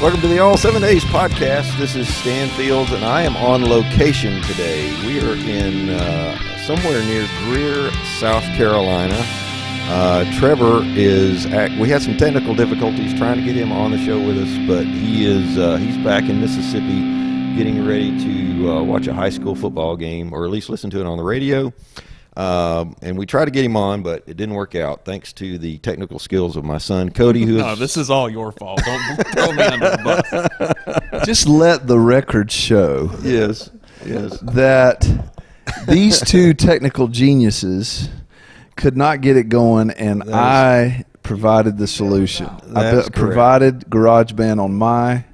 Welcome to the All Seven Days podcast. This is Stan Fields, and I am on location today. We are in uh, somewhere near Greer, South Carolina. Uh, Trevor is. At, we had some technical difficulties trying to get him on the show with us, but he is. Uh, he's back in Mississippi, getting ready to uh, watch a high school football game, or at least listen to it on the radio. Um, and we tried to get him on, but it didn't work out thanks to the technical skills of my son Cody. Who No, is this is all your fault. Don't throw me under the bus. Just let the record show yes, yes. that these two technical geniuses could not get it going, and I provided the solution. I That's bu- correct. provided GarageBand on my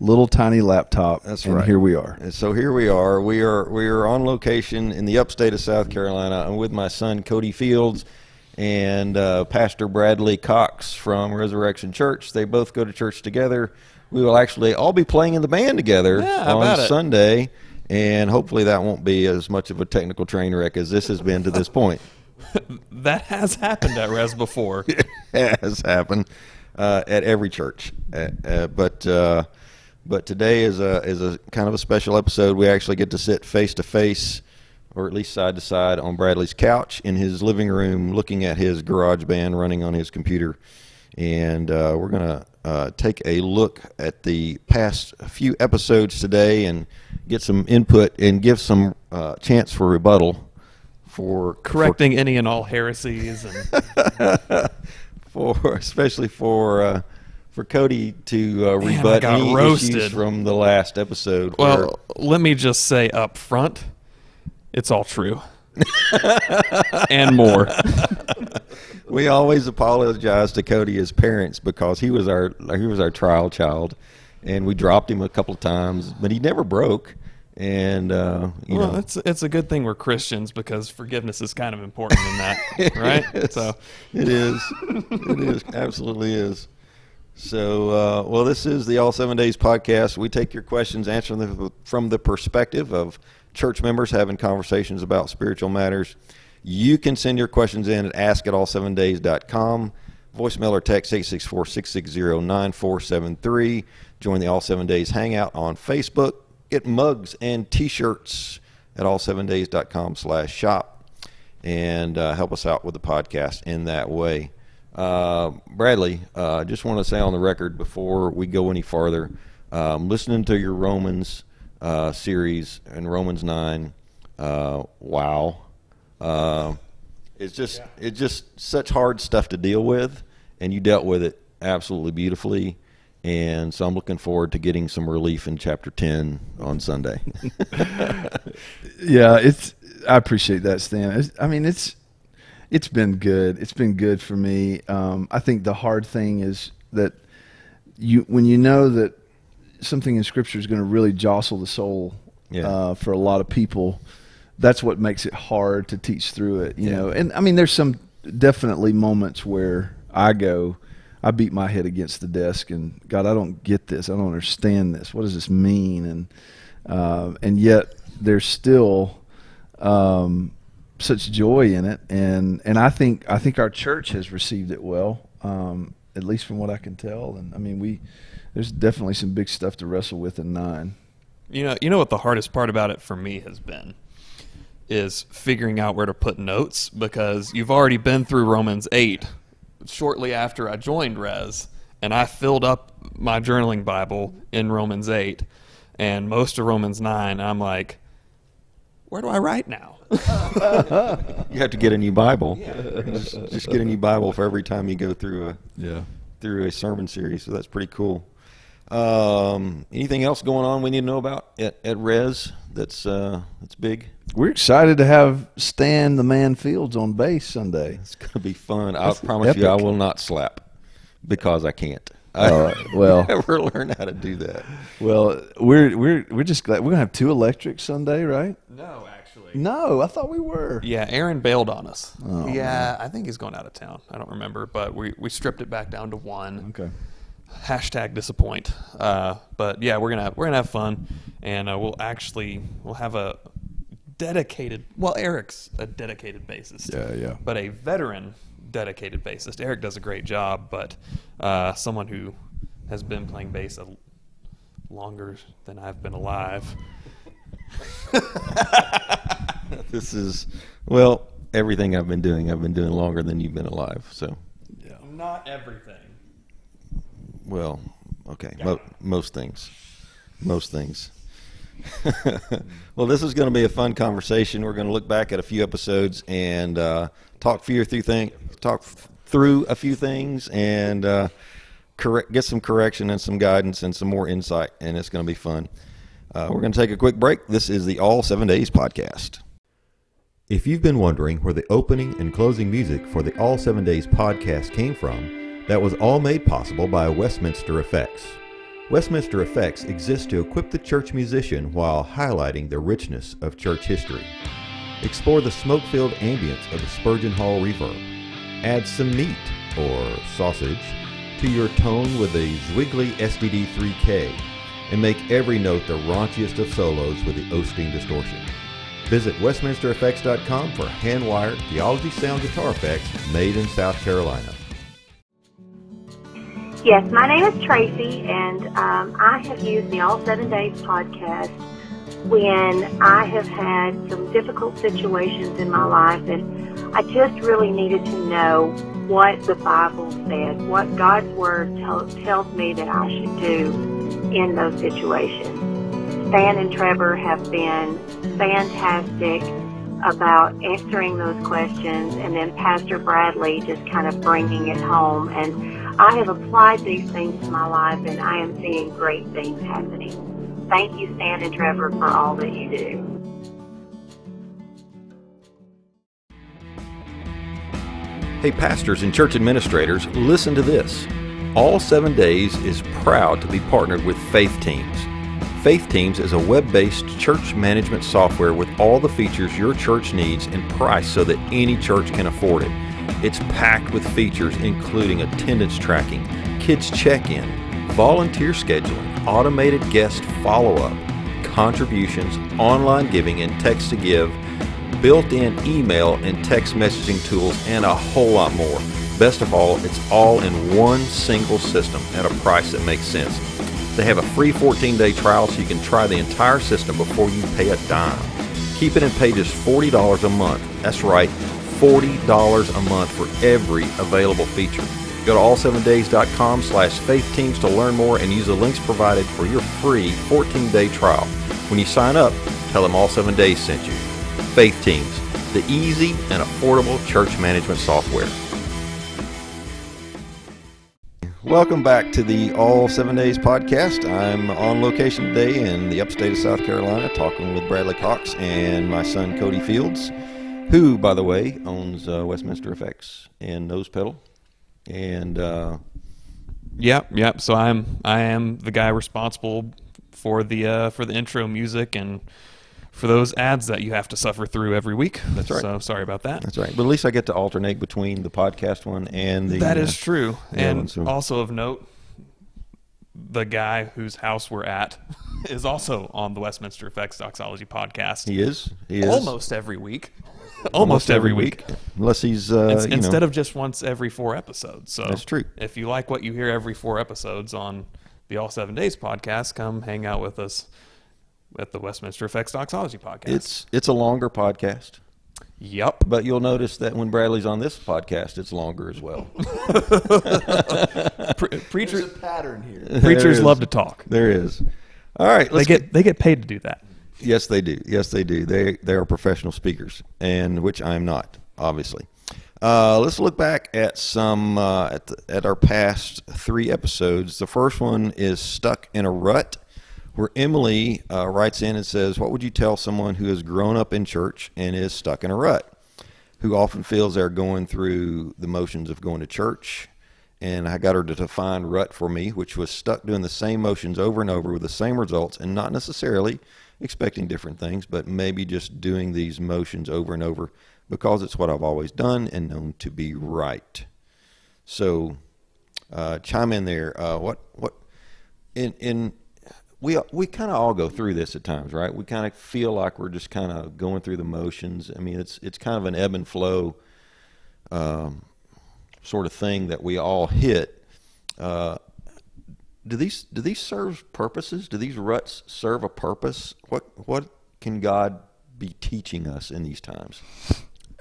little tiny laptop. That's and right. Here we are. And so here we are. We are we are on location in the upstate of South Carolina. I'm with my son Cody Fields and uh, Pastor Bradley Cox from Resurrection Church. They both go to church together. We will actually all be playing in the band together Yeah, on about it? Sunday, and hopefully that won't be as much of a technical train wreck as this has been to this point. That has happened at Res before. it has happened uh, at every church. Uh, uh, but uh, but today is a is a kind of a special episode. We actually get to sit face to face, or at least side to side, on Bradley's couch in his living room, looking at his garage band running on his computer, and uh, we're gonna uh, take a look at the past few episodes today and get some input and give some uh, chance for rebuttal. For for Correcting any and all heresies and for especially for uh, for Cody to uh, Man, rebut any roasted. issues from the last episode. well, let me just say up front, it's all true. and more. we always apologize to Cody as parents because he was our he was our trial child, and we dropped him a couple of times, but he never broke. And uh, you Well, know, it's it's a good thing we're Christians because forgiveness is kind of important in that, right? So it is. it is. Absolutely is. So, uh, well, this is the All Seven Days podcast. We take your questions, answer them from the perspective of church members having conversations about spiritual matters. You can send your questions in at ask at all7days.com. Voicemail or text 864 660 9473. Join the All Seven Days Hangout on Facebook. Get mugs and t shirts at all7days.com slash shop and uh, help us out with the podcast in that way. Uh, Bradley, uh, just want to say on the record before we go any farther, um, listening to your Romans uh, series and Romans nine, uh, wow, uh, it's just it's just such hard stuff to deal with, and you dealt with it absolutely beautifully. And so I'm looking forward to getting some relief in chapter 10 on Sunday. Yeah, it's. I appreciate that, Stan. It's, I mean, it's it's been good. It's been good for me. Um, I think the hard thing is that you when you know that something in Scripture is going to really jostle the soul Yeah. uh, for a lot of people. That's what makes it hard to teach through it, you Yeah. know. And I mean, there's some definitely moments where I go, I beat my head against the desk, and God, I don't get this. I don't understand this. What does this mean? And uh, and yet there's still um, such joy in it, and and I think I think our church has received it well, um, at least from what I can tell. And I mean, we there's definitely some big stuff to wrestle with in nine. You know, you know what the hardest part about it for me has been is figuring out where to put notes because you've already been through Romans 8 shortly after I joined Res and I filled up my journaling Bible in Romans 8 and most of Romans 9 and I'm like where do I write now? You have to get a new Bible. Just, just get a new Bible for every time you go through a Yeah. through a sermon series. So that's pretty cool. Um, anything else going on we need to know about at, at Res that's uh, that's big? We're excited to have Stan the Man Fields on bass Sunday. It's going to be fun. I That's promise you, I will not slap because I can't. I All right, well- never learned how to do that. Well, we're we're we're just glad we're gonna have two electric Sunday, right? No, actually. No, I thought we were. Yeah, Aaron bailed on us. Oh, yeah, I think he's going out of town. I don't remember, but we, we stripped it back down to one. Okay. hashtag disappoint. Uh, but yeah, we're gonna we're gonna have fun, and uh, we'll actually we'll have a dedicated. Well, Eric's a dedicated bassist. Yeah, yeah. But a veteran dedicated bassist. Eric does a great job, but uh, someone who has been playing bass a longer than I've been alive. This is well, everything I've been doing, I've been doing longer than you've been alive. So, yeah, Not everything. well, okay, mo- most things, most things. well, this is going to be a fun conversation. We're going to look back at a few episodes and uh, talk few through thing, talk through a few things, and uh, correct, get some correction and some guidance and some more insight, and it's going to be fun. Uh, we're going to take a quick break. This is the All Seven Days podcast. If you've been wondering where the opening and closing music for the All Seven Days podcast came from, that was all made possible by Westminster Effects. Westminster Effects exists to equip the church musician while highlighting the richness of church history. Explore the smoke filled ambience of the Spurgeon Hall reverb. Add some meat, or sausage, to your tone with a Zwingli SDD 3K, and make every note the raunchiest of solos with the Osteen distortion. Visit WestminsterEffects.com for hand-wired Theology Sound guitar effects made in South Carolina. Yes, my name is Tracy, and um, I have used the All Seven Days podcast when I have had some difficult situations in my life, and I just really needed to know what the Bible said, what God's Word tell, tells me that I should do in those situations. Stan and Trevor have been fantastic about answering those questions, and then Pastor Bradley just kind of bringing it home. And I have applied these things to my life, and I am seeing great things happening. Thank you, Stan and Trevor, for all that you do. Hey, pastors and church administrators, listen to this. All Seven Days is proud to be partnered with Faith Teams. Faith Teams is a web based church management software with all the features your church needs and priced so that any church can afford it. It's packed with features including attendance tracking, kids check in, volunteer scheduling, automated guest follow up, contributions, online giving, and text to give, built in email and text messaging tools, and a whole lot more. Best of all, it's all in one single system at a price that makes sense. They have a free 14 day trial so you can try the entire system before you pay a dime. Keep it and pay just $40 a month. That's right, $40 a month for every available feature. Go to all7days.com slash faith teams to learn more and use the links provided for your free 14 day trial. When you sign up, tell them all seven days sent you. Faith Teams, the easy and affordable church management software. Welcome back to the All Seven Days podcast. I'm on location today in the upstate of South Carolina talking with Bradley Cox and my son Cody Fields, who, by the way, owns uh, Westminster Effects and Nose Pedal. And uh, Yep, yep. So I'm I am the guy responsible for the uh, for the intro music and for those ads that you have to suffer through every week. That's right. So sorry about that. that's right. But at least I get to alternate between the podcast one and the. That uh, is true. and one, so- also of note, the guy whose house we're at is also on the Westminster Effects Doxology podcast. He is. He is. almost every week. almost every week. Unless he's. Uh, Ins- you instead know, of just once every four episodes. So That's true. If you like what you hear every four episodes on the All Seven Days podcast, come hang out with us at the Westminster Effects Doxology podcast. It's it's a longer podcast, yep. but you'll notice that when Bradley's on this podcast, it's longer as well. Pre- preacher, There's a pattern here. Preachers love to talk. There is. All right, They let's get they get paid to do that. Yes, they do. Yes, they do. They they are professional speakers, and which I am not, obviously. Uh, let's look back at some uh, at, the, at our past three episodes. The first one is stuck in a rut, where Emily uh, writes in and says, "What would you tell someone who has grown up in church and is stuck in a rut, who often feels they're going through the motions of going to church?" And I got her to define rut for me, which was stuck doing the same motions over and over with the same results, and not necessarily expecting different things, but maybe just doing these motions over and over because it's what I've always done and known to be right. So, uh, chime in there. Uh, what what in in we we kind of all go through this at times, right? We kind of feel like we're just kind of going through the motions. I mean, it's it's kind of an ebb and flow um, sort of thing that we all hit. Uh, do these do these serve purposes? Do these ruts serve a purpose? What what can God be teaching us in these times?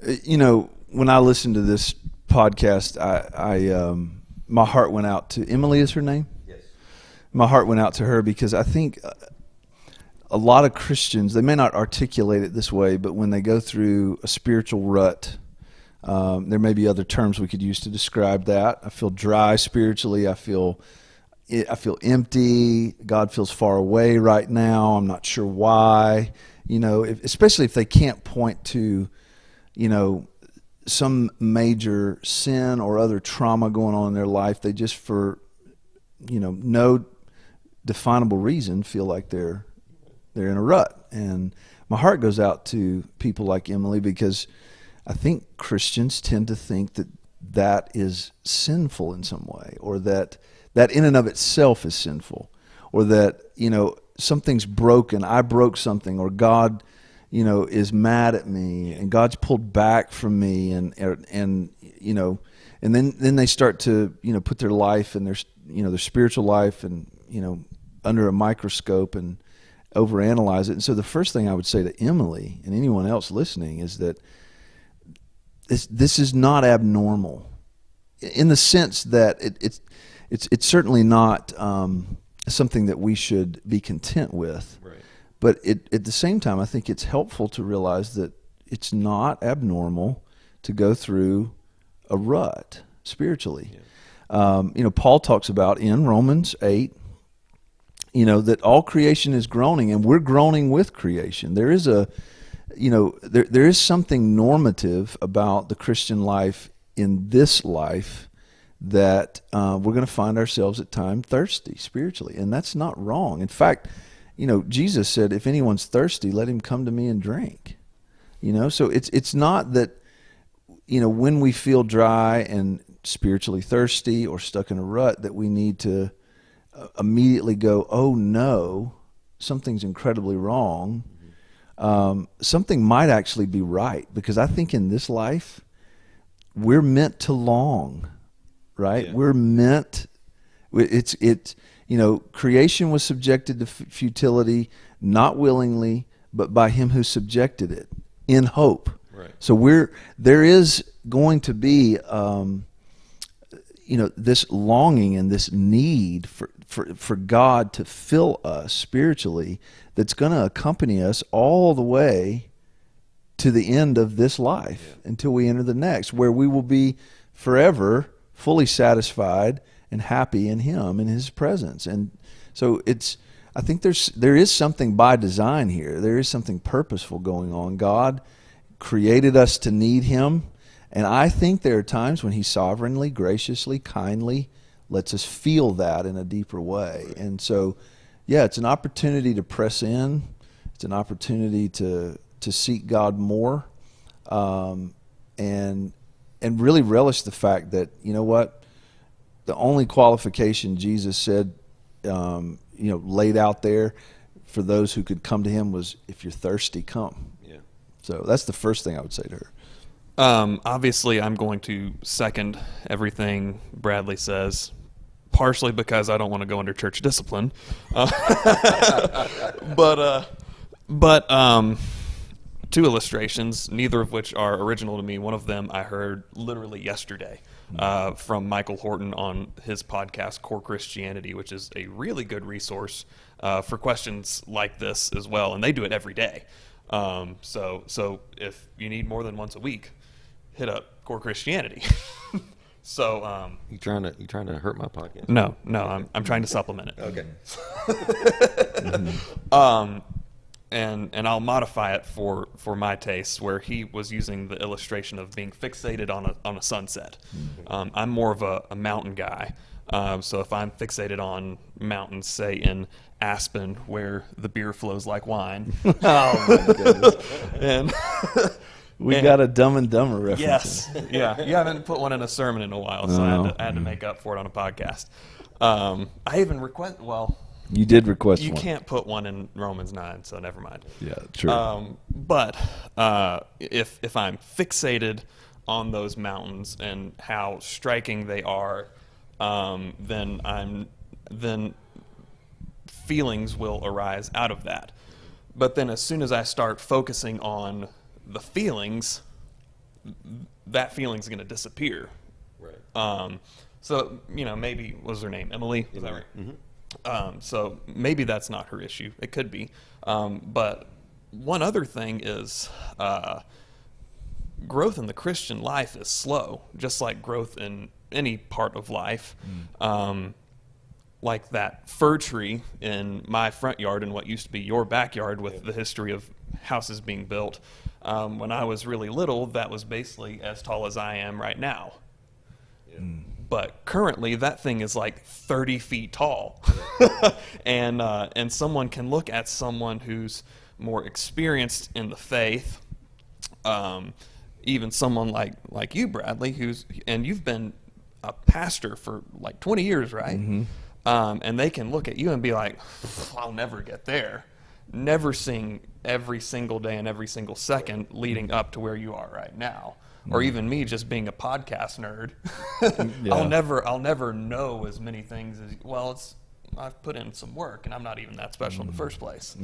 Uh, You know, when I listened to this podcast, I, I um, my heart went out to Emily. Is her name? My heart went out to her because I think uh, a lot of Christians they may not articulate it this way, but when they go through a spiritual rut, um, there may be other terms we could use to describe that. I feel dry spiritually. I feel I feel empty. God feels far away right now. I'm not sure why. You know, if, especially if they can't point to, you know, some major sin or other trauma going on in their life. They just for you know no definable reason feel like they're they're in a rut. And my heart goes out to people like Emily because I think Christians tend to think that that is sinful in some way or that that in and of itself is sinful or that you know something's broken. I broke something or God you know is mad at me and God's pulled back from me and er, and you know and then then they start to you know put their life and their you know their spiritual life and you know under a microscope and overanalyze it and so the first thing I would say to Emily and anyone else listening is that this this is not abnormal in the sense that it, it's it's it's certainly not um, something that we should be content with Right. but it, at the same time, I think it's helpful to realize that it's not abnormal to go through a rut spiritually. Um, you know, Paul talks about in Romans 8, you know, that all creation is groaning and we're groaning with creation. There is a, you know, there, there is something normative about the Christian life in this life that uh, we're going to find ourselves at time thirsty spiritually. And that's not wrong. In fact, you know, Jesus said, if anyone's thirsty, let him come to me and drink. You know, so it's it's not that you know when we feel dry and spiritually thirsty or stuck in a rut that we need to immediately go, oh no, something's incredibly wrong. Um, something might actually be right because I think in this life we're meant to long, right? Yeah. We're meant. It's it's you know creation was subjected to f- futility, not willingly, but by Him who subjected it in hope. Right. So we're there is going to be um, you know this longing and this need for for for God to fill us spiritually that's going to accompany us all the way to the end of this life until we enter the next where we will be forever fully satisfied and happy in him in his presence. And so it's I think there's there is something by design here. There is something purposeful going on. God created us to need him. And I think there are times when he sovereignly graciously kindly lets us feel that in a deeper way. And so yeah it's an opportunity to press in. It's an opportunity to to seek God more um, and and really relish the fact that you know what the only qualification Jesus said um, you know laid out there for those who could come to him was if you're thirsty come. Yeah. so that's the first thing I would say to her. Um, obviously, I'm going to second everything Bradley says, partially because I don't want to go under church discipline. Uh, but uh, but um, two illustrations, neither of which are original to me. One of them I heard literally yesterday uh, from Michael Horton on his podcast Core Christianity, which is a really good resource uh, for questions like this as well, and they do it every day. Um, so so if you need more than once a week, hit up Core Christianity. so um, You trying to you trying to hurt my podcast? no, no, I'm I'm trying to supplement it. Okay. um, and and I'll modify it for for my tastes, where he was using the illustration of being fixated on a on a sunset. Um, I'm more of a, a mountain guy, um, so if I'm fixated on mountains, say in Aspen, where the beer flows like wine, oh my goodness and we and- got a Dumb and Dumber reference Yes, yeah. You haven't put one in a sermon in a while, so I, had to, I had to make up for it on a podcast. Um, I even request. Well, you did request you one can't put one in Romans nine, so never mind. yeah true Um, but uh, if if I'm fixated on those mountains and how striking they are, um, then I'm then feelings will arise out of that. But then as soon as I start focusing on the feelings, that feeling's going to disappear. Right. Um, so you know, maybe what was her name? Emily. Is that right? Um, so maybe that's not her issue. It could be. Um, but one other thing is uh, growth in the Christian life is slow, just like growth in any part of life. Um, like that fir tree in my front yard and what used to be your backyard with the history of houses being built. Um, when I was really little, that was basically as tall as I am right now. But currently, that thing is like 30 feet tall. and, uh, and someone can look at someone who's more experienced in the faith, um, even someone like, like you, Bradley, who's, and you've been a pastor for like 20 years, right? Um, and they can look at you and be like, I'll never get there. Never seeing every single day and every single second leading up to where you are right now. Or even me just being a podcast nerd. Yeah. I'll never I'll never know as many things as well it's I've put in some work and I'm not even that special in the first place.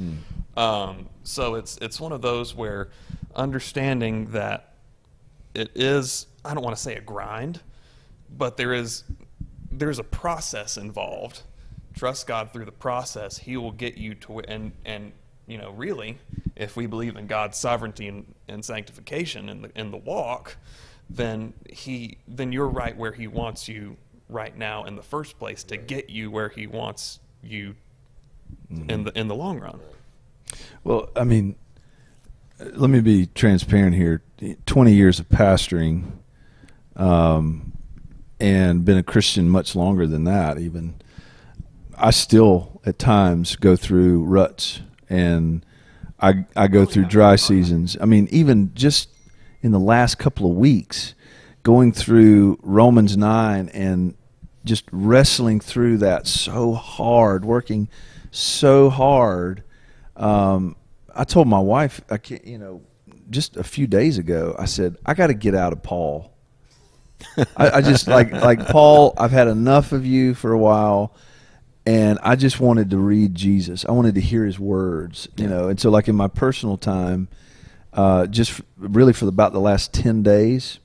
Um, so it's it's one of those where understanding that it is I don't want to say a grind, but there is there's a process involved. Trust God through the process. He will get you to and and you know really, if we believe in God's sovereignty and, and sanctification in the in the walk, then he then you're right where He wants you right now in the first place to get you where He wants you in the in the long run. Well, I mean, uh, let me be transparent here. 20 years of pastoring, um, and been a Christian much longer than that, even. I still, at times, go through ruts and I, I go through dry seasons. I mean, even just in the last couple of weeks, going through Romans 9 and just wrestling through that so hard, working so hard. Um, I told my wife, I can't, you know, just a few days ago, I said, I got to get out of Paul. I, I just like like Paul. I've had enough of you for a while, and I just wanted to read Jesus. I wanted to hear His words, you know. And so, like in my personal time, uh, just f- really for about the last ten days,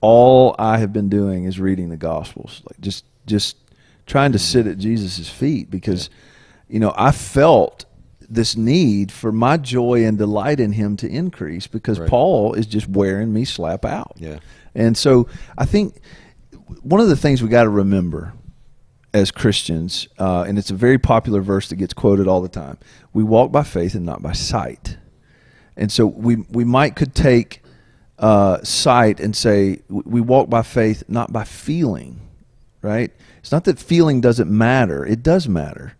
all I have been doing is reading the Gospels, like just just trying to sit at Jesus' feet because, you know, I felt this need for my joy and delight in Him to increase because Right. Paul is just wearing me slap out. Yeah. And so I think one of the things we got to remember as Christians, uh, and it's a very popular verse that gets quoted all the time: we walk by faith and not by sight. And so we we might could take uh, sight and say we walk by faith, not by feeling. Right? It's not that feeling doesn't matter; it does matter.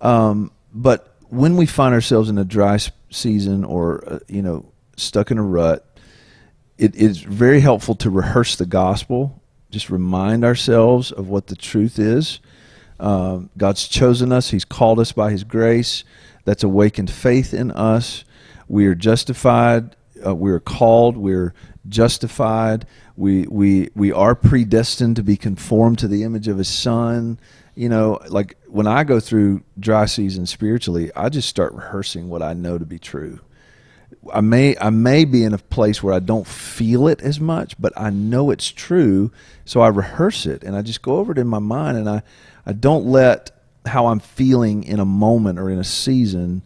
Um, but when we find ourselves in a dry season or uh, you know stuck in a rut, it is very helpful to rehearse the gospel. Just remind ourselves of what the truth is. Um, God's chosen us. He's called us by His grace. That's awakened faith in us. We are justified. Uh, we are called. We're justified. We we we are predestined to be conformed to the image of His Son. You know, like when I go through dry season spiritually, I just start rehearsing what I know to be true. I may I may be in a place where I don't feel it as much, but I know it's true, so I rehearse it and I just go over it in my mind and I I don't let how I'm feeling in a moment or in a season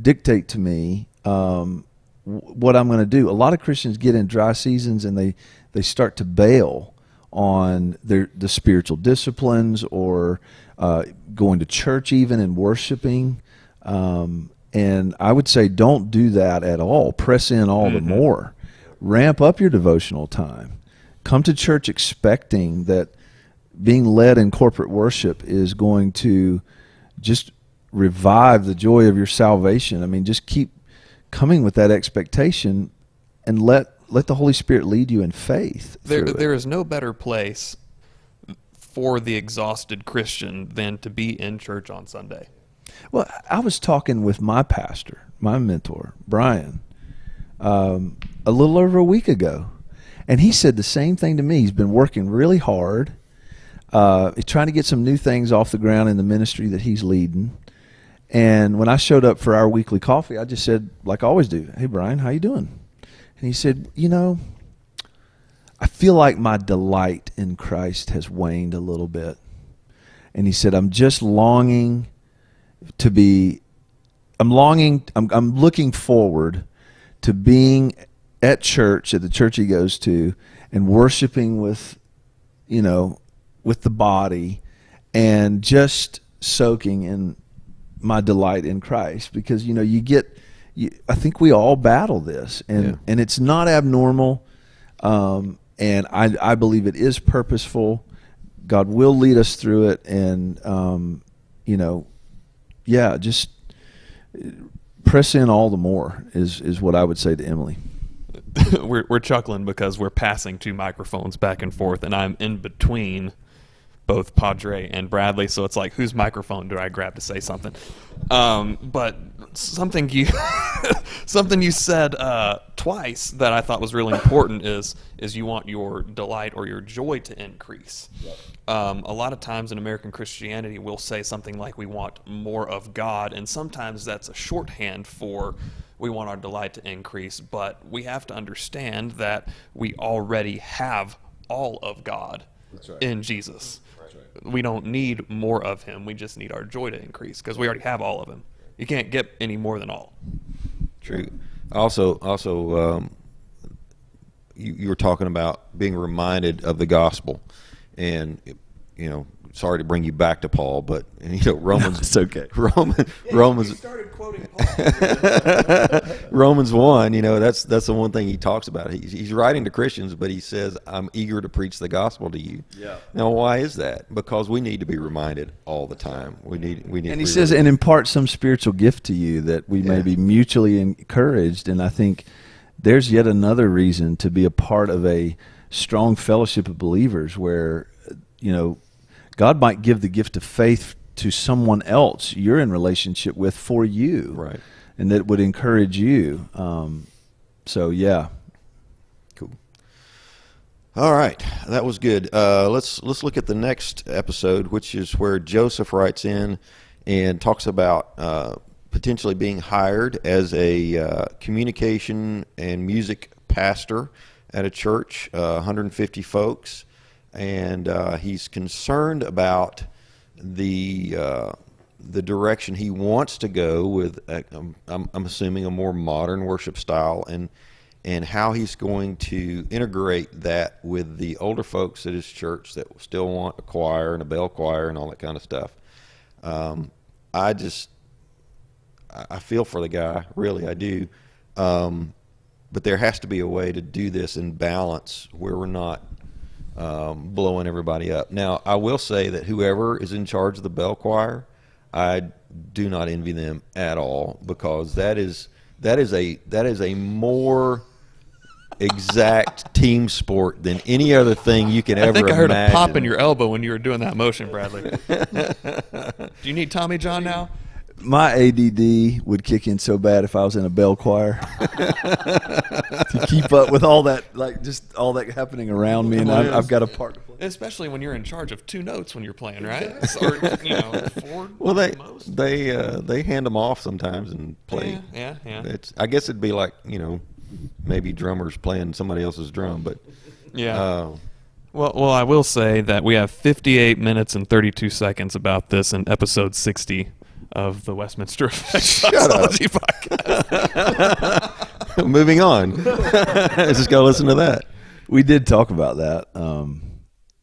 dictate to me um, what I'm going to do. A lot of Christians get in dry seasons and they they start to bail on their the spiritual disciplines or uh, going to church even and worshiping. Um, and I would say don't do that at all. Press in all the mm-hmm. more. Ramp up your devotional time. Come to church expecting that being led in corporate worship is going to just revive the joy of your salvation. I mean, just keep coming with that expectation and let let the Holy Spirit lead you in faith. There, there is no better place for the exhausted Christian than to be in church on Sunday. Well, I was talking with my pastor, my mentor, Brian, um, a little over a week ago, and he said the same thing to me. He's been working really hard. uh, he's trying to get some new things off the ground in the ministry that he's leading. And when I showed up for our weekly coffee, I just said, like I always do, "Hey Brian, how you doing?" And he said, "You know, I feel like my delight in Christ has waned a little bit." And he said, "I'm just longing to be I'm longing I'm I'm looking forward to being at church at the church he goes to and worshiping with you know with the body and just soaking in my delight in Christ because you know you get you, I think we all battle this and Yeah. and it's not abnormal um, and I I believe it is purposeful God will lead us through it and um, you know yeah just uh, press in all the more is is what I would say to Emily. We're we're chuckling because we're passing two microphones back and forth, and I'm in between both Padre and Bradley. So it's like, whose microphone do I grab to say something? Um, but something you something you said uh, twice that I thought was really important is is you want your delight or your joy to increase. Um, a lot of times in American Christianity, we'll say something like we want more of God, and sometimes that's a shorthand for we want our delight to increase, but we have to understand that we already have all of God in Jesus. We don't need more of Him. We just need our joy to increase because we already have all of Him. You can't get any more than all. True. Also, also, um, you, you were talking about being reminded of the gospel, and you know, sorry to bring you back to Paul, but you know, Romans. it's okay. Roman, Romans. started quoting Romans one, you know, that's that's the one thing he talks about. He's, he's writing to Christians, but he says, "I'm eager to preach the gospel to you." Yeah. Now, why is that? Because we need to be reminded all the time. We need we need. and he says really- and impart some spiritual gift to you that we may be mutually encouraged and i think there's yet another reason to be a part of a strong fellowship of believers where you know god might give the gift of faith to someone else you're in relationship with for you Right. and that would encourage you um, so yeah Cool. All right, that was good. Uh, let's let's look at the next episode, which is where Joseph writes in and talks about uh, potentially being hired as a uh, communication and music pastor at a church, uh, 150 folks, and uh, he's concerned about the uh, the direction he wants to go with. Uh, um, I'm, I'm assuming a more modern worship style and and how he's going to integrate that with the older folks at his church that still want a choir and a bell choir and all that kind of stuff. Um, I just, I I feel for the guy, really, I do. Um, but there has to be a way to do this in balance where we're not um, blowing everybody up. Now, I will say that whoever is in charge of the bell choir, I do not envy them at all because that is that is a that is a more exact team sport than any other thing you can ever I think I heard imagine. a pop in your elbow when you were doing that motion, Bradley. Do you need Tommy John now? My ADD would kick in so bad if I was in a bell choir to keep up with all that, like just all that happening around me, and I, I've got a part to play. Especially when you're in charge of two notes when you're playing, right? or you know, four. Well, they at most. they uh, they hand them off sometimes and play. Yeah, yeah, yeah. It's I guess it'd be like you know maybe drummers playing somebody else's drum, but Yeah. uh, Well, well, I will say that we have 58 minutes and 32 seconds about this in episode 60 of the Westminster Effect up. Podcast. moving on. I just go listen to that. We did talk about that. Um,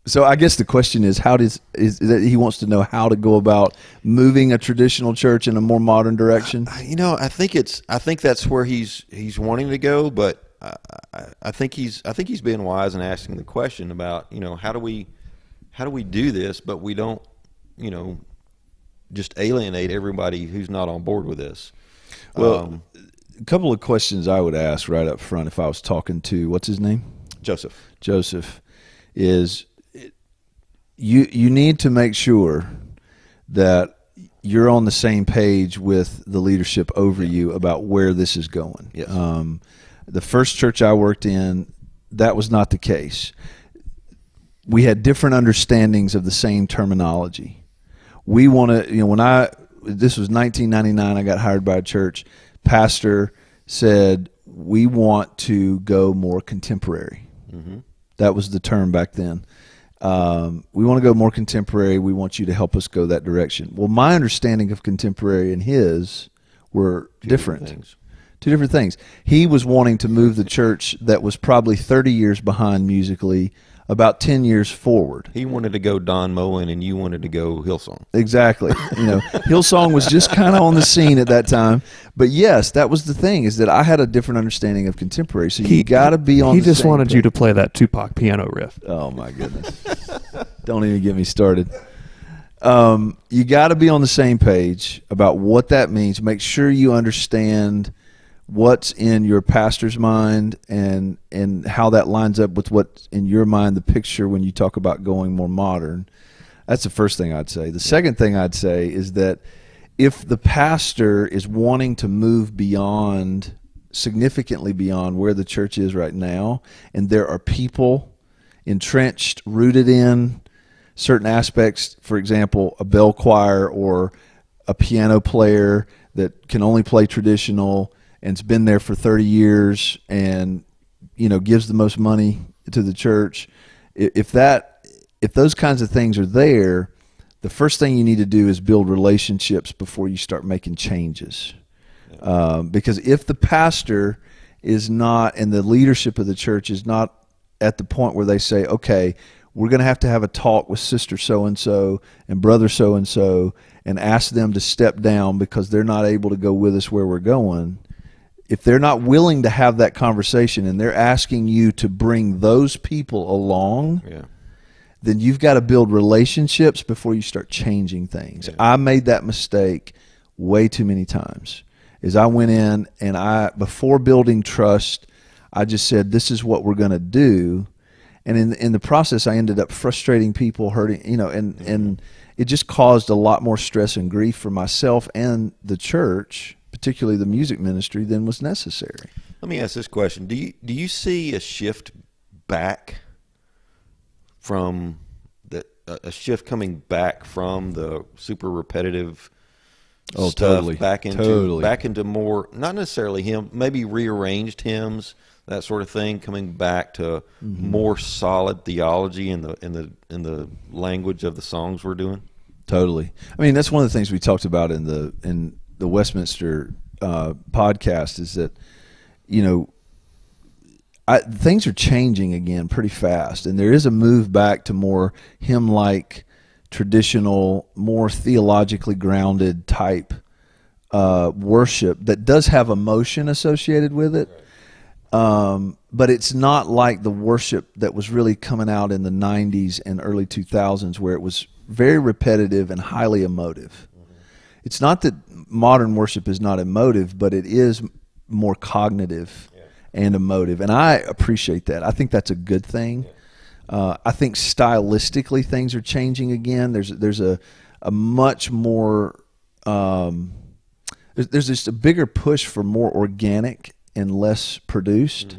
so I guess the question is, how does is that he wants to know how to go about moving a traditional church in a more modern direction? You know, I think it's I think that's where he's he's wanting to go, but I, I, I think he's I think he's being wise and asking the question about you know how do we how do we do this, but we don't you know just alienate everybody who's not on board with this. Well, Um, a couple of questions I would ask right up front if I was talking to what's his name, Joseph. Joseph, is you you need to make sure that you're on the same page with the leadership over you about where this is going. Yes. Um, the first church I worked in, that was not the case. we had different understandings of the same terminology. We want to, you know, when I this was 1999, I got hired by a church pastor said we want to go more contemporary. That was the term back then. Um, we want to go more contemporary. We want you to help us go that direction. Well, my understanding of contemporary and his were different. things. Two different things. He was wanting to move the church that was probably 30 years behind musically, about 10 years forward. He wanted to go Don Moen, and you wanted to go Hillsong. Exactly. You know, Hillsong was just kind of on the scene at that time. But yes, that was the thing is that I had a different understanding of contemporary. So you got to be on. He the just same wanted you to play that Tupac piano riff. Oh my goodness! Don't even get me started. Um, you got to be on the same page about what that means. Make sure you understand what's in your pastor's mind and and how that lines up with what's in your mind. The picture when you talk about going more modern. That's the first thing I'd say. The second thing I'd say is that if the pastor is wanting to move beyond significantly beyond where the church is right now and there are people entrenched rooted in certain aspects for example a bell choir or a piano player that can only play traditional and's been there for 30 years and you know gives the most money to the church. If that if those kinds of things are there the first thing you need to do is build relationships before you start making changes. Um, because if the pastor is not and the leadership of the church is not at the point where they say okay we're going to have to have a talk with sister so and so and brother so and so and ask them to step down because they're not able to go with us where we're going if they're not willing to have that conversation and they're asking you to bring those people along Yeah. then you've got to build relationships before you start changing things. I made that mistake way too many times. Is I went in and I before building trust, I just said this is what we're going to do, and in in the process, I ended up frustrating people, hurting you know, and and mm-hmm. it just caused a lot more stress and grief for myself and the church, particularly the music ministry, than was necessary. Let me ask this question: Do you do you see a shift back from the a shift coming back from the super repetitive Oh, stuff totally. back into Totally. back into more not necessarily hymn maybe rearranged hymns that sort of thing coming back to Mm-hmm. more solid theology in the in the in the language of the songs we're doing. Totally. I mean, that's one of the things we talked about in the in the Westminster uh, podcast is that you know I, things are changing again pretty fast, and there is a move back to more hymn-like, traditional, more theologically grounded type uh, worship that does have emotion associated with it. Um, but it's not like the worship that was really coming out in the 90s and early 2000s where it was very repetitive and highly emotive. It's not that modern worship is not emotive, but it is more cognitive and emotive. And I appreciate that. I think that's a good thing. Uh, I think stylistically things are changing again. There's there's a a much more um, there's, there's just a bigger push for more organic and less produced,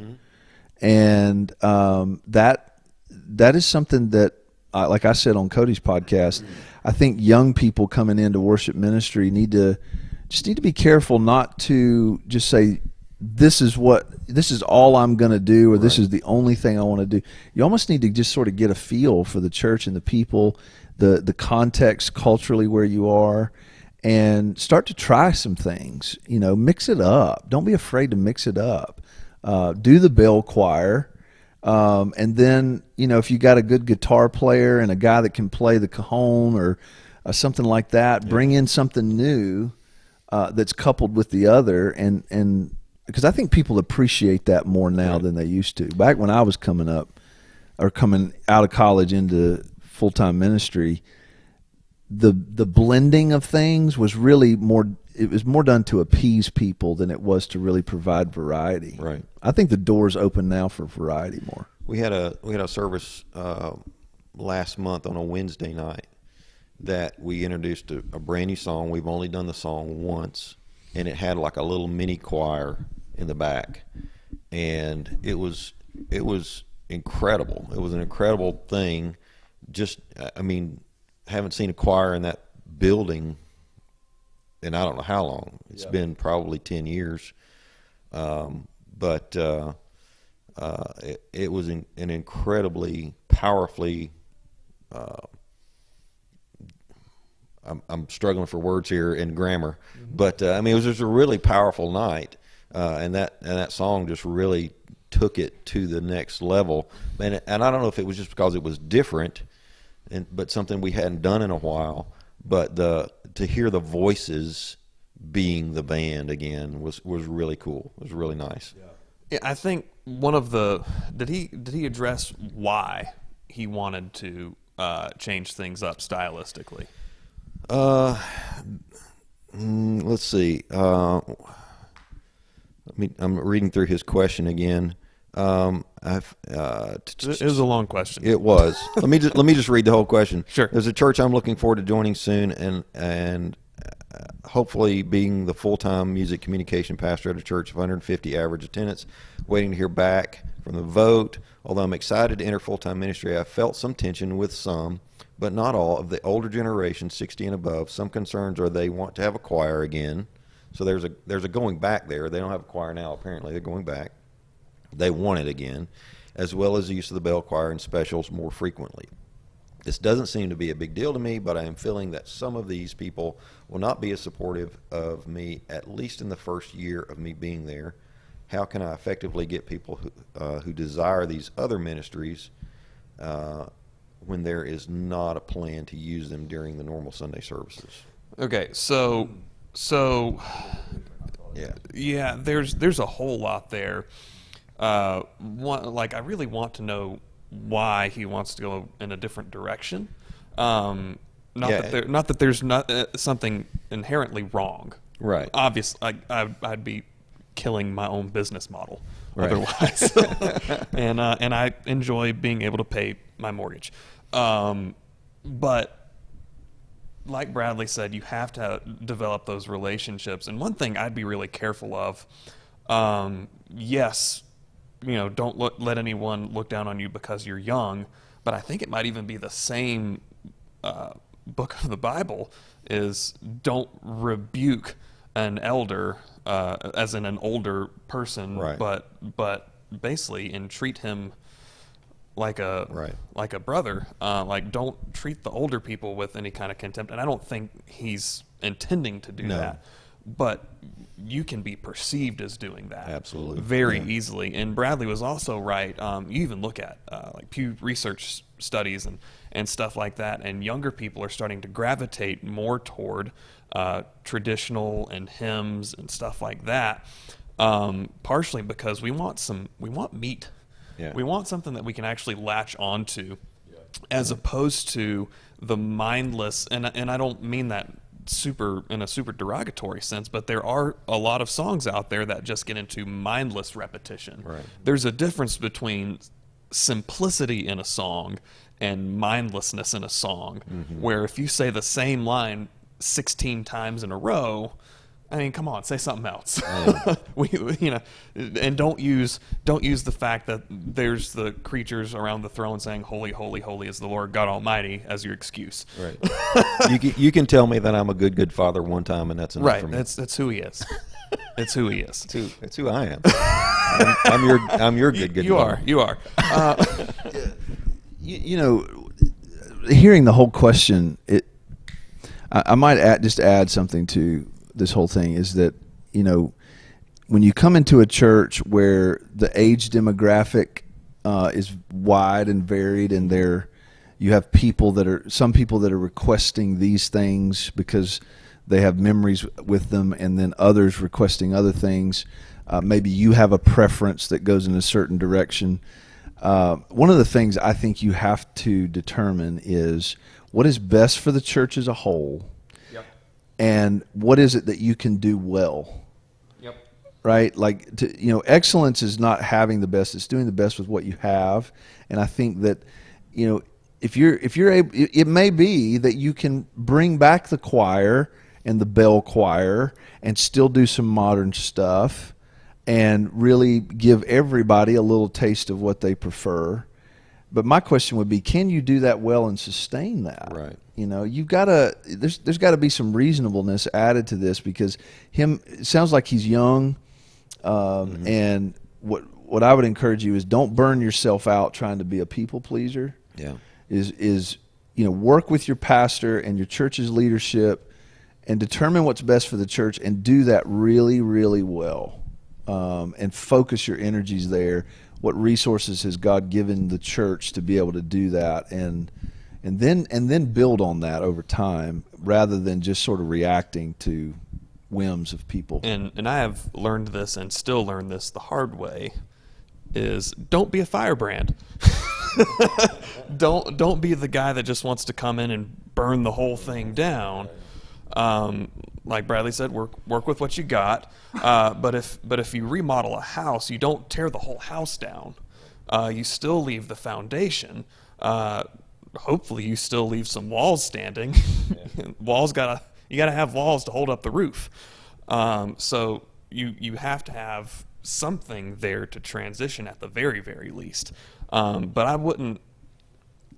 and um, that that is something that, uh, like I said on Cody's podcast, I think young people coming into worship ministry need to just need to be careful not to just say this is what this is all I'm going to do or this is the only thing I want to do. You almost need to just sort of get a feel for the church and the people, the the context culturally where you are and start to try some things. You know, mix it up. Don't be afraid to mix it up. Uh, do the bell choir. Um, and then, you know, if you got a good guitar player and a guy that can play the cajon or uh, something like that, bring in something new uh, that's coupled with the other. And, and because I think people appreciate that more now than they used to. Back when I was coming up or coming out of college into full time ministry, the the blending of things was really more it was more done to appease people than it was to really provide variety. Right. I think the door's open now for variety more. We had a we had a service uh, last month on a Wednesday night that we introduced a, a brand new song. We've only done the song once, and it had like a little mini choir in the back, and it was it was incredible. It was an incredible thing. Just, I mean, haven't seen a choir in that building in I don't know how long. It's Yeah. been probably ten years. Um, but uh, uh, it, it was in, an incredibly powerfully. Uh, I'm, I'm struggling for words here in grammar, but uh, I mean it was just a really powerful night, uh, and that and that song just really took it to the next level. And and I don't know if it was just because it was different, and but something we hadn't done in a while. But the to hear the voices being the band again was was really cool. It was really nice. Yeah, I think one of the did he did he address why he wanted to uh, change things up stylistically? Uh, mm, let's see. Uh, let me. I'm reading through his question again. Um, I've, uh, It was a long question. It was. let me just let me just read the whole question. Sure. There's a church I'm looking forward to joining soon, and and uh, hopefully being the full time music communication pastor at a church of 150 average attendance. Waiting to hear back from the vote. Although I'm excited to enter full time ministry, I felt some tension with some, but not all of the older generation, 60 and above. Some concerns are they want to have a choir again. So there's a there's a going back there. They don't have a choir now. Apparently, they're going back they want it again, as well as the use of the bell choir and specials more frequently. This doesn't seem to be a big deal to me, but I am feeling that some of these people will not be as supportive of me, at least in the first year of me being there. How can I effectively get people who, uh, who desire these other ministries uh, when there is not a plan to use them during the normal Sunday services? Okay, so so Yeah. yeah, there's there's a whole lot there. Uh, one, like I really want to know why he wants to go in a different direction. Um, not Yeah. that there, not that there's not uh, something inherently wrong. Right. Obvious, I, I I'd be killing my own business model Right. otherwise. and uh, and I enjoy being able to pay my mortgage. Um, but like Bradley said, you have to develop those relationships. And one thing I'd be really careful of, um, yes, you know, don't look, let anyone look down on you because you're young. But I think it might even be the same uh, book of the Bible is don't rebuke an elder, uh, as in an older person, Right. but but basically entreat him like a Right. like a brother. Uh, like don't treat the older people with any kind of contempt. And I don't think he's intending to do No. that. But you can be perceived as doing that Absolutely. very Yeah. easily. And Bradley was also right. Um, you even look at uh, like Pew Research studies and and stuff like that, and younger people are starting to gravitate more toward uh, traditional and hymns and stuff like that. Um, partially because we want some we want meat. Yeah. We want something that we can actually latch onto, as opposed to the mindless. And and I don't mean that super in a super derogatory sense, but there are a lot of songs out there that just get into mindless repetition. Right. There's a difference between simplicity in a song and mindlessness in a song. Mm-hmm. Where if you say the same line 16 times in a row, I mean, come on, say something else. we, you know, and don't use don't use the fact that there's the creatures around the throne saying, "Holy, holy, holy is the Lord God Almighty" as your excuse. Right. you can, you can tell me that I'm a good good father one time, and that's enough Right. for me. That's that's who he is. it's who he is. That's who, that's who I am. I'm, I'm your I'm your good good. you father. are. You are. Uh, you, you know, hearing the whole question, it, I, I might add, just add something to this whole thing is that you know, when you come into a church where the age demographic uh, is wide and varied, and there you have people that are some people that are requesting these things because they have memories with them, and then others requesting other things. Uh, maybe you have a preference that goes in a certain direction. Uh, one of the things I think you have to determine is what is best for the church as a whole, and what is it that you can do well yep. right? Like, to, you know, excellence is not having the best; it's doing the best with what you have. And I think that, you know, if you're if you're able, it, it may be that you can bring back the choir and the bell choir and still do some modern stuff, and really give everybody a little taste of what they prefer. But my question would be, can you do that well and sustain that? Right. You know, you've got to. There's there's got to be some reasonableness added to this because him. It sounds like he's young, um, and what what I would encourage you is don't burn yourself out trying to be a people pleaser. Yeah. Is is you know work with your pastor and your church's leadership, and determine what's best for the church, and do that really really well, um, and focus your energies there. What resources has God given the church to be able to do that, and and then and then build on that over time, rather than just sort of reacting to whims of people. and and I have learned this and still learn this the hard way is don't be a firebrand. don't don't be the guy that just wants to come in and burn the whole thing down. Um, like Bradley said, work work with what you got. Uh, but if but if you remodel a house, you don't tear the whole house down. Uh, you still leave the foundation. Uh, hopefully, you still leave some walls standing. walls gotta you gotta have walls to hold up the roof. Um, so you you have to have something there to transition at the very very least. Um, but I wouldn't.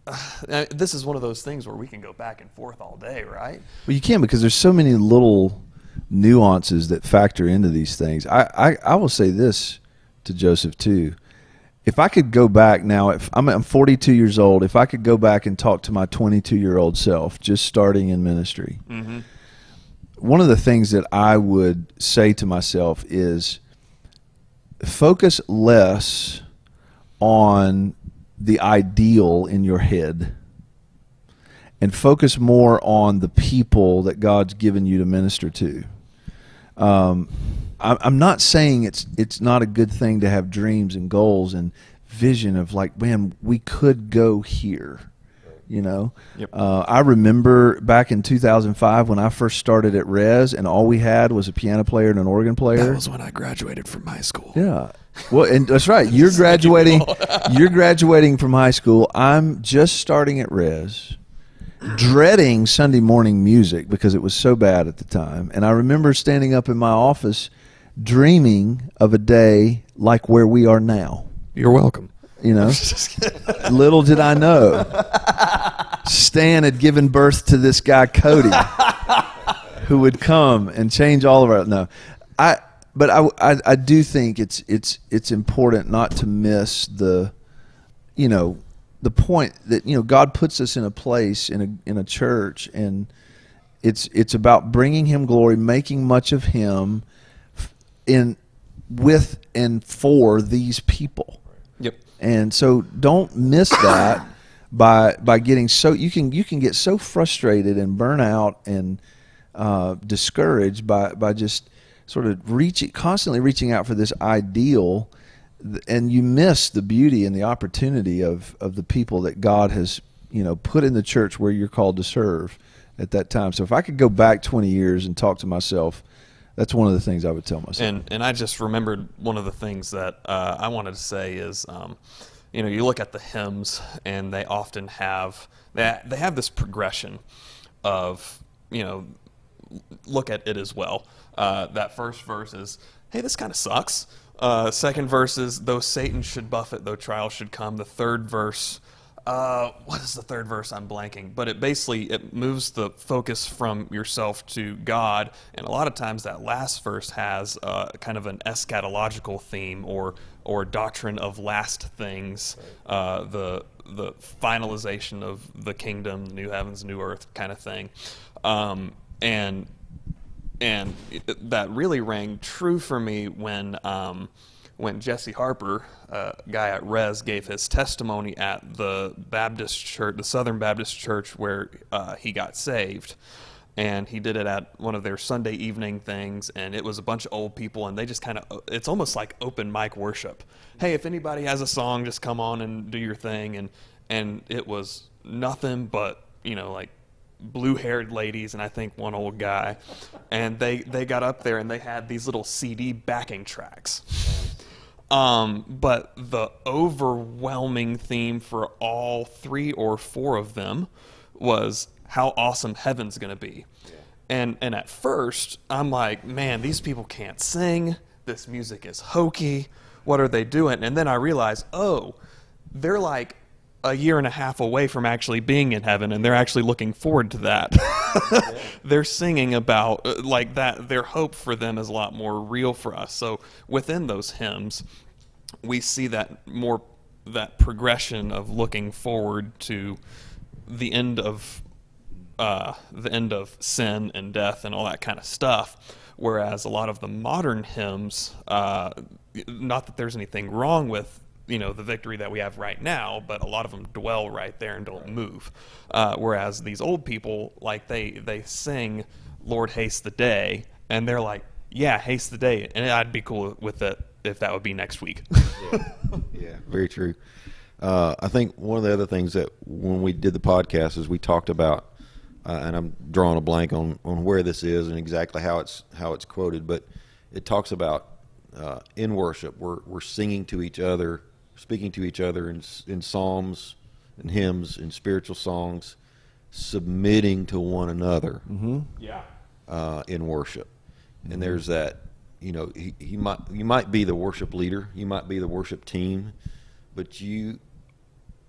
Uh, this is one of those things where we can go back and forth all day, right? Well, you can because there's so many little nuances that factor into these things. I, I, I will say this to Joseph too. If I could go back now, if I'm, I'm 42 years old, if I could go back and talk to my 22 year old self, just starting in ministry, Mm-hmm. one of the things that I would say to myself is focus less on the ideal in your head and focus more on the people that God's given you to minister to. Um, I- I'm not saying it's it's not a good thing to have dreams and goals and vision of like, man, we could go here. You know, Yep. uh, I remember back in 2005 when I first started at Res, and all we had was a piano player and an organ player. That was when I graduated from high school. Yeah. Well, and that's right. You're graduating. you're graduating from high school. I'm just starting at Res, dreading Sunday morning music because it was so bad at the time. And I remember standing up in my office, dreaming of a day like where we are now. You're welcome. You know, little did I know, Stan had given birth to this guy Cody, who would come and change all of our. No, I. But I, I, I do think it's it's it's important not to miss the, you know, the point that you know God puts us in a place in a in a church and it's it's about bringing him glory, making much of him in with and for these people Yep. and so don't miss that by by getting so you can you can get so frustrated and burn out and uh, discouraged by by just sort of reaching constantly reaching out for this ideal and you miss the beauty and the opportunity of of the people that God has you know put in the church where you're called to serve at that time. So if I could go back 20 years and talk to myself that's one of the things I would tell myself. And and I just remembered one of the things that uh, I wanted to say is, um, you know, you look at the hymns and they often have they they have this progression of you know look at it as well. Uh, that first verse is, hey, this kind of sucks. Uh, second verse is, though Satan should buffet, though trial should come. The third verse, uh, what is the third verse? I'm blanking, but it basically it moves the focus from yourself to God, and a lot of times that last verse has uh, kind of an eschatological theme or or doctrine of last things, uh, the the finalization of the kingdom, new heavens, new earth kind of thing, um, and and that really rang true for me when um, when Jesse Harper, uh, guy at Res, gave his testimony at the Baptist church, the Southern Baptist Church, where uh, he got saved. And he did it at one of their Sunday evening things, and it was a bunch of old people, and they just kind of, it's almost like open mic worship. Hey, if anybody has a song, just come on and do your thing. And, and it was nothing but, you know, like blue haired ladies and I think one old guy. And they, they got up there and they had these little CD backing tracks. Um, but the overwhelming theme for all three or four of them was how awesome heaven's going to be. And, and at first, I'm like, man, these people can't sing. This music is hokey. What are they doing? And then I realized, oh, they're like a year and a half away from actually being in heaven and they're actually looking forward to that. they're singing about uh, like that their hope for them is a lot more real for us. So within those hymns, we see that more that progression of looking forward to the end of uh, the end of sin and death and all that kind of stuff. Whereas a lot of the modern hymns, uh, not that there's anything wrong with you know the victory that we have right now, but a lot of them dwell right there and don't move. Uh, whereas these old people, like they they sing "Lord haste the day," and they're like, "Yeah, haste the day," and I'd be cool with it if that would be next week. Yeah, very true. Uh, I think one of the other things that when we did the podcast is we talked about, uh, and I'm drawing a blank on, on where this is and exactly how it's how it's quoted, but it talks about uh, in worship we're we're singing to each other, speaking to each other in in psalms and hymns and spiritual songs, submitting to one another mm-hmm. yeah. uh, in worship. And mm-hmm. there's that, you know, he, he might you might be the worship leader, you might be the worship team, but you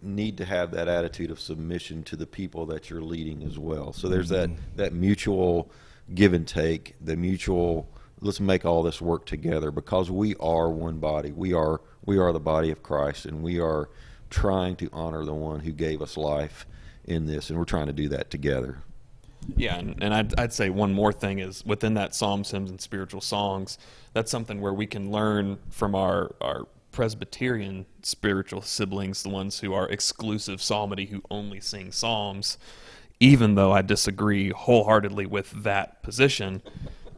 need to have that attitude of submission to the people that you're leading as well. So there's that mm-hmm. that mutual give and take, the mutual let's make all this work together because we are one body. We are we are the body of Christ and we are trying to honor the one who gave us life in this and we're trying to do that together. Yeah, and, and I'd, I'd say one more thing is within that psalms, hymns, and spiritual songs, that's something where we can learn from our, our Presbyterian spiritual siblings, the ones who are exclusive psalmody, who only sing psalms, even though I disagree wholeheartedly with that position,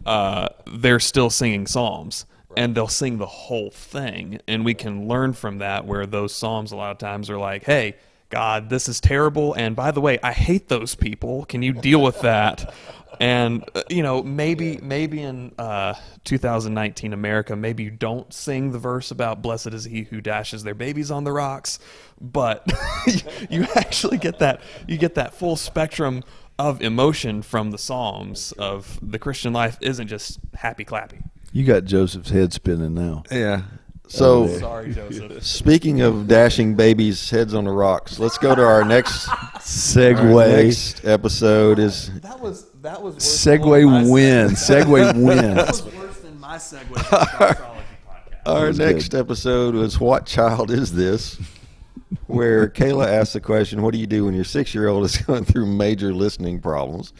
uh, they're still singing psalms. And they'll sing the whole thing. And we can learn from that, where those psalms a lot of times are like, hey, God, this is terrible. And by the way, I hate those people. Can you deal with that? And uh, you know, maybe maybe in uh, 2019 America, maybe you don't sing the verse about "Blessed is he who dashes their babies on the rocks," but you actually get that you get that full spectrum of emotion from the Psalms. Of the Christian life isn't just happy clappy. You got Joseph's head spinning now. Yeah. So yeah. Sorry, Joseph. Speaking of dashing babies' heads on the rocks, let's go to our next segue. our next episode. Is That was that was worse Segue win. Segue win. That was worse than my segue to the astrology podcast. our was next episode was what child is this? Where Kayla asked the question, "What do you do when your six-year-old is going through major listening problems?"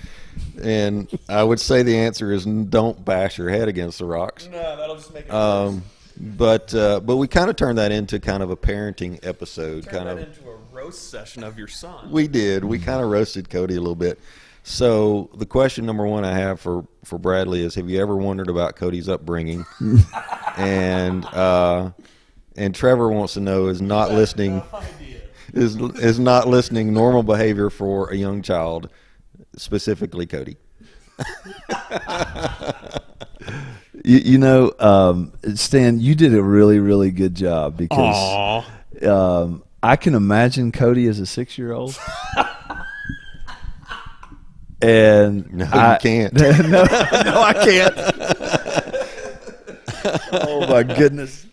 And I would say the answer is don't bash your head against the rocks. No, that'll just make it Um, but uh, but we kind of turned that into kind of a parenting episode, Turn kind that of into a roast session of your son. We did. We kind of roasted Cody a little bit. So the question number one I have for for Bradley is: Have you ever wondered about Cody's upbringing? and uh, and Trevor wants to know: Is not listening is is not listening normal behavior for a young child, specifically Cody? You, you know, um, Stan, you did a really, really good job because um, I can imagine Cody as a six-year-old. and No, I, you can't. no, no, I can't. oh my goodness!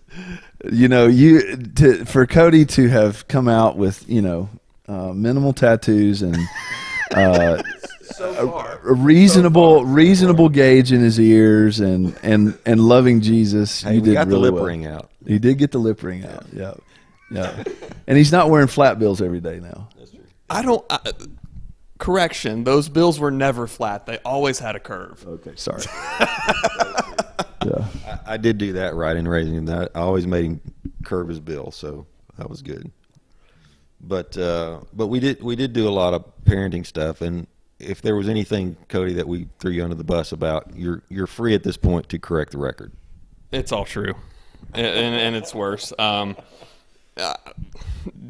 You know, you to, for Cody to have come out with you know uh, minimal tattoos and uh, So far. a reasonable reasonable gauge in his ears and and and loving Jesus. Hey, you we did got really the lip well. ring out. He did get the lip ring out. Yeah, yeah. and he's not wearing flat bills every day now. I don't. I, correction. Those bills were never flat. They always had a curve. Okay, sorry. yeah. I, I did do that right in raising him. That I always made him curve his bill, so that was good. But uh, but we did we did do a lot of parenting stuff, and if there was anything, Cody, that we threw you under the bus about, you're you're free at this point to correct the record. It's all true, and, and, and it's worse. Um, uh,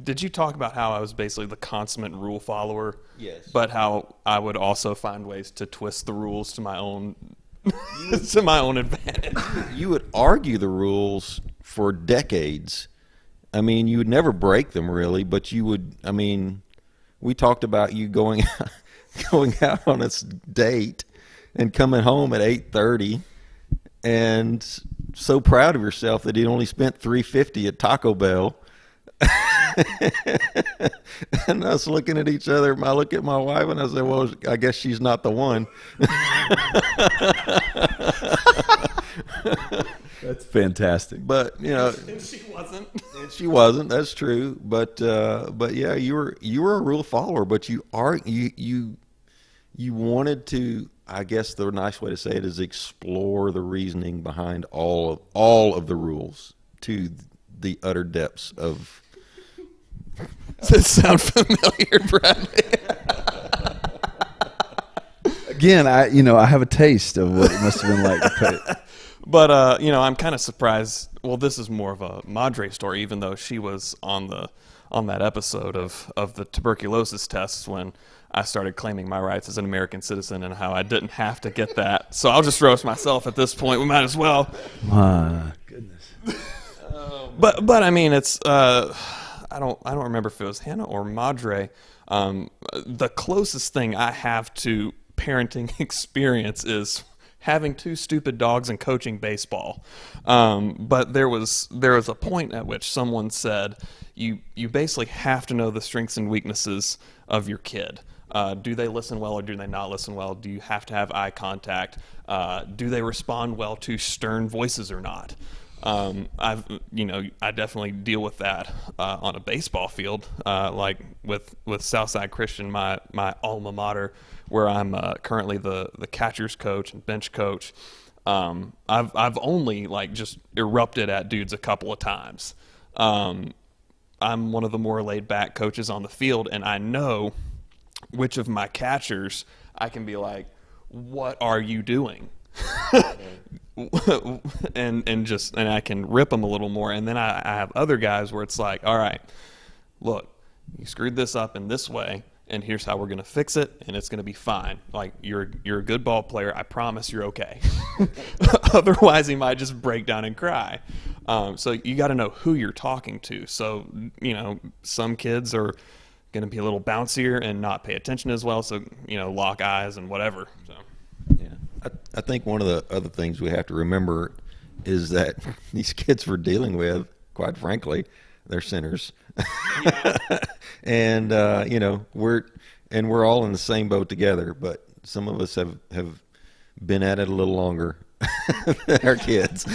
did you talk about how I was basically the consummate rule follower? Yes. But how I would also find ways to twist the rules to my own to my own advantage. You would argue the rules for decades. I mean, you would never break them really, but you would. I mean, we talked about you going going out on a date and coming home at eight thirty, and so proud of yourself that you only spent three fifty at Taco Bell. and us looking at each other. I look at my wife and I say, "Well, I guess she's not the one." That's fantastic. But you know, and she wasn't. and she wasn't. That's true. But uh, but yeah, you were you were a real follower, but you are you you you wanted to. I guess the nice way to say it is explore the reasoning behind all of all of the rules to the utter depths of. Does it sound familiar, Bradley? Again, I you know I have a taste of what it must have been like to play. But uh, you know, I'm kind of surprised. Well, this is more of a Madre story, even though she was on the on that episode of of the tuberculosis tests when I started claiming my rights as an American citizen and how I didn't have to get that. So I'll just roast myself at this point. We might as well. My goodness. But but I mean, it's uh, I don't I don't remember if it was Hannah or Madre. Um, the closest thing I have to parenting experience is having two stupid dogs and coaching baseball. Um, but there was there was a point at which someone said you you basically have to know the strengths and weaknesses of your kid. Uh, do they listen well or do they not listen well? Do you have to have eye contact? Uh, do they respond well to stern voices or not? Um, I've, you know, I definitely deal with that uh, on a baseball field, uh, like with with Southside Christian, my my alma mater, where I'm uh, currently the the catcher's coach and bench coach. Um, I've I've only like just erupted at dudes a couple of times. Um, I'm one of the more laid back coaches on the field, and I know which of my catchers I can be like, "What are you doing?" and and just and I can rip them a little more. And then I, I have other guys where it's like, all right, look, you screwed this up in this way, and here's how we're gonna fix it, and it's gonna be fine. Like you're you're a good ball player. I promise you're okay. Otherwise, he might just break down and cry. Um, so you got to know who you're talking to. So you know, some kids are going to be a little bouncier and not pay attention as well. So you know, lock eyes and whatever. So. I, I think one of the other things we have to remember is that these kids we're dealing with, quite frankly, they're sinners, and uh, you know we're and we're all in the same boat together. But some of us have have been at it a little longer our kids.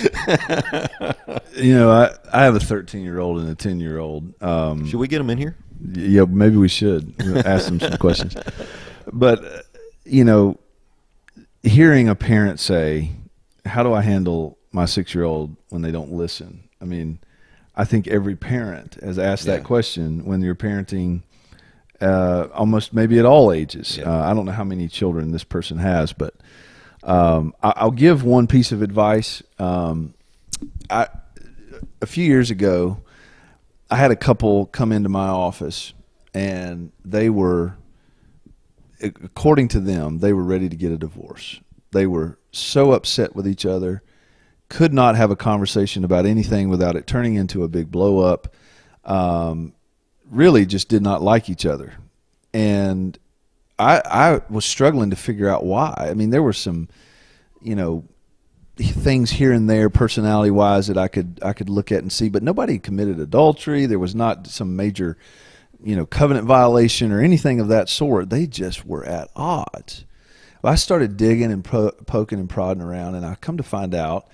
You know, I, I have a 13 year old and a 10 year old. Um, Should we get them in here? Yeah, maybe we should ask them some questions. But uh, you know, hearing a parent say, "How do I handle my six-year-old when they don't listen?" I mean, I think every parent has asked Yeah. that question when you're parenting. Uh, almost maybe at all ages. Yeah. Uh, I don't know how many children this person has, but um, I, I'll give one piece of advice. Um, I a few years ago, I had a couple come into my office, and they were, according to them, they were ready to get a divorce. They were so upset with each other, could not have a conversation about anything without it turning into a big blow up. Um, really, just did not like each other, and I I was struggling to figure out why. I mean, there were some, you know, things here and there personality wise that I could I could look at and see, but nobody committed adultery. There was not some major, you know, covenant violation or anything of that sort. They just were at odds. Well, I started digging and po- poking and prodding around, and I come to find out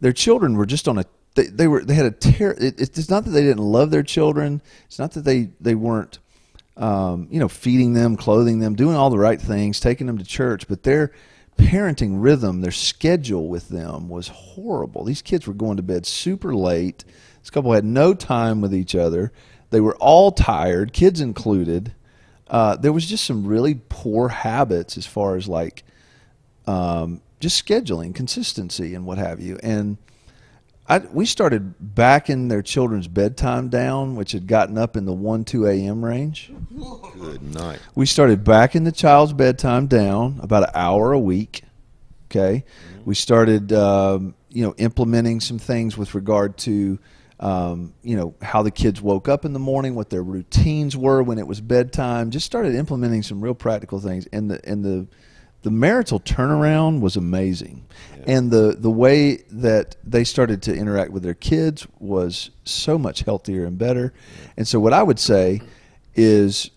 their children were just on a they, they were they had a ter- it, it's not that they didn't love their children. It's not that they they weren't um, you know feeding them, clothing them, doing all the right things, taking them to church, but their parenting rhythm, their schedule with them was horrible. These kids were going to bed super late. This couple had no time with each other. They were all tired, kids included. Uh, there was just some really poor habits as far as like um, just scheduling, consistency, and what have you. And I, we started backing their children's bedtime down, which had gotten up in the 1, 2 a.m. range. Good night. We started backing the child's bedtime down about an hour a week. Okay. We started, um, you know, implementing some things with regard to, um, you know, how the kids woke up in the morning, what their routines were when it was bedtime. Just started implementing some real practical things, and the and the the marital turnaround was amazing, and the the way that they started to interact with their kids was so much healthier and better. And so, what I would say is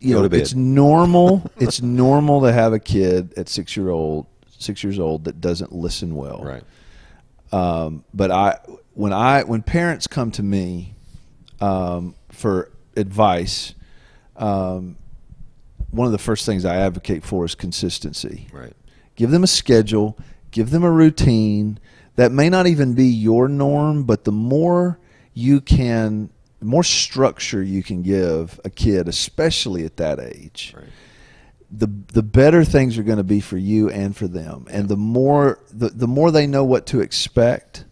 you know it's normal it's normal to have a kid at six year old six years old that doesn't listen well Right. Um, but I when I when parents come to me um, for advice, um, one of the first things I advocate for is consistency. Right. Give them a schedule, give them a routine that may not even be your norm, but the more you can, the more structure you can give a kid, especially at that age, Right. The the better things are going to be for you and for them and the more the, the more they know what to expect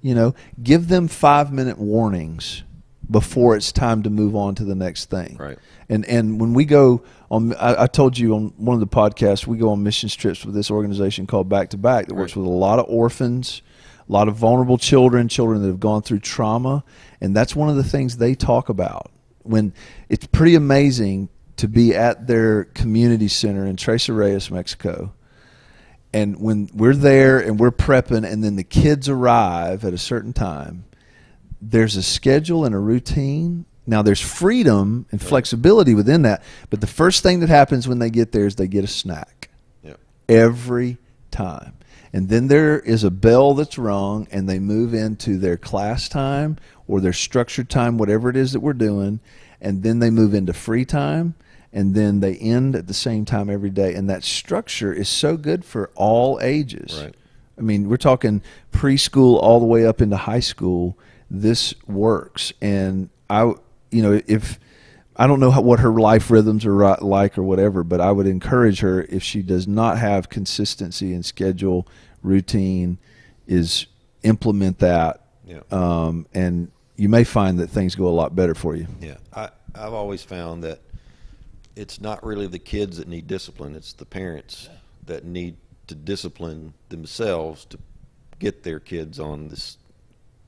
you know give them five minute warnings before it's time to move on to the next thing Right. and and when we go on I, I told you on one of the podcasts we go on missions trips with this organization called back to back that works Right. with a lot of orphans a lot of vulnerable children children that have gone through trauma and that's one of the things they talk about when it's pretty amazing to be at their community center in Tres Reyes, Mexico. And when we're there and we're prepping, and then the kids arrive at a certain time, there's a schedule and a routine. Now, there's freedom and flexibility within that. But the first thing that happens when they get there is they get a snack Yep. every time. And then there is a bell that's rung, and they move into their class time or their structured time, whatever it is that we're doing. And then they move into free time, and then they end at the same time every day. And that structure is so good for all ages. Right. I mean, we're talking preschool all the way up into high school. This works, and I, you know, if I don't know how, what her life rhythms are like or whatever, but I would encourage her if she does not have consistency in schedule, routine, is implement that, Yeah. um, and you may find that things go a lot better for you. Yeah, I, I've always found that it's not really the kids that need discipline; it's the parents that need to discipline themselves to get their kids on this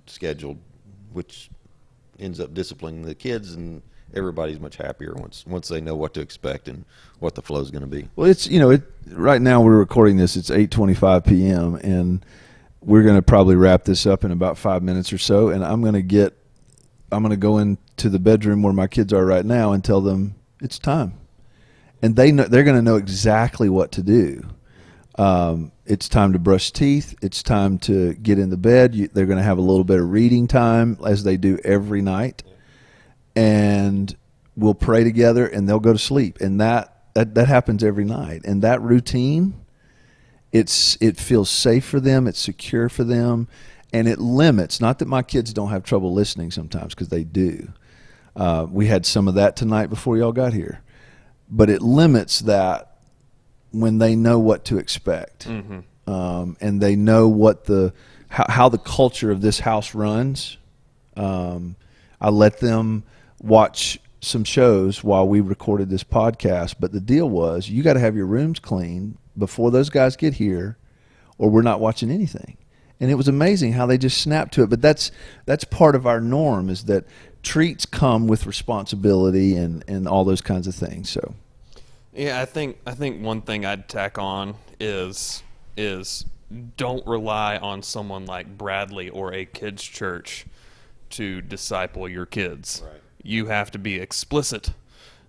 schedule, which ends up disciplining the kids, and everybody's much happier once once they know what to expect and what the flow is going to be. Well, it's you know, it right now we're recording this. It's eight twenty-five p.m. and we're going to probably wrap this up in about five minutes or so. And I'm going to get, I'm going to go into the bedroom where my kids are right now and tell them it's time, and they know they're going to know exactly what to do. Um, it's time to brush teeth. It's time to get in the bed. You, they're going to have a little bit of reading time as they do every night. And we'll pray together and they'll go to sleep. And that that, that happens every night. And that routine it's it feels safe for them. It's secure for them. And it limits not that my kids don't have trouble listening sometimes because they do. Uh, we had some of that tonight before y'all got here but it limits that when they know what to expect um, and they know what the how, how the culture of this house runs um, I let them watch some shows while we recorded this podcast. But the deal was, you got to have your rooms clean before those guys get here, or we're not watching anything. And it was amazing how they just snapped to it. But that's that's part of our norm is that treats come with responsibility and and all those kinds of things. So Yeah, I think I think one thing I'd tack on is is don't rely on someone like Bradley or a kids church to disciple your kids. Right. You have to be explicit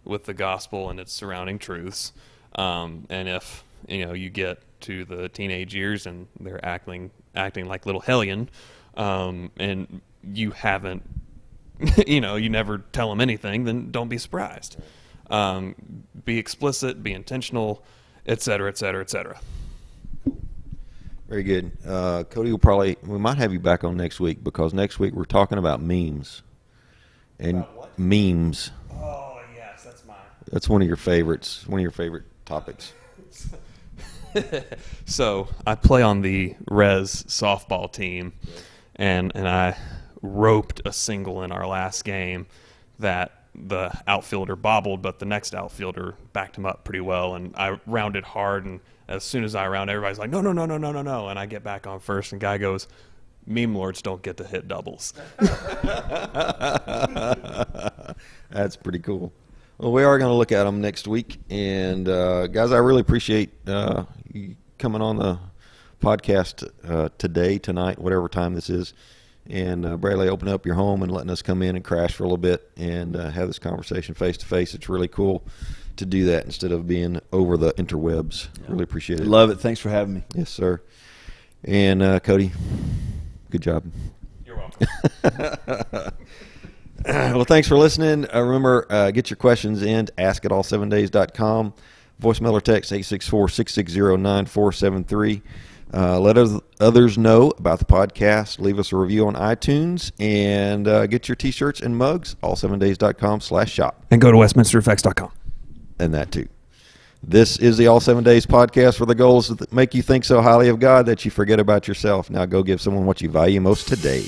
with the gospel and its surrounding truths. Um, and if you know you get to the teenage years and they're acting acting like little hellion, um, and you haven't you know, you never tell them anything, then don't be surprised. Um, be explicit, be intentional, et cetera, et cetera, et cetera. Very good. Uh, Cody will probably we might have you back on next week because next week we're talking about memes and memes. Oh yes, that's mine. That's one of your favorites. One of your favorite topics. So I play on the res softball team, and and I roped a single in our last game that the outfielder bobbled, but the next outfielder backed him up pretty well, and I rounded hard, and as soon as I round, everybody's like, no, no, no, no, no, no, no, and I get back on first, and guy goes, meme lords don't get to hit doubles. That's pretty cool. Well, we are going to look at them next week, and uh, guys, I really appreciate uh, you coming on the podcast uh, today, tonight, whatever time this is. And uh, Bradley opening up your home and letting us come in and crash for a little bit and uh, have this conversation face to face. It's really cool to do that instead of being over the interwebs. Really appreciate it. Love it. Thanks for having me. Yes, sir. And uh, Cody, good job. You're welcome. well, thanks for listening. Uh, remember, uh, get your questions in ask at all7days.com. Voicemail or text 864 660 9473. Uh, let us, others know about the podcast. Leave us a review on iTunes and uh, get your t-shirts and mugs, all7days.com slash shop. And go to westminstereffects.com. And that too. This is the All Seven Days podcast where the goal is to make you think so highly of God that you forget about yourself. Now go give someone what you value most today.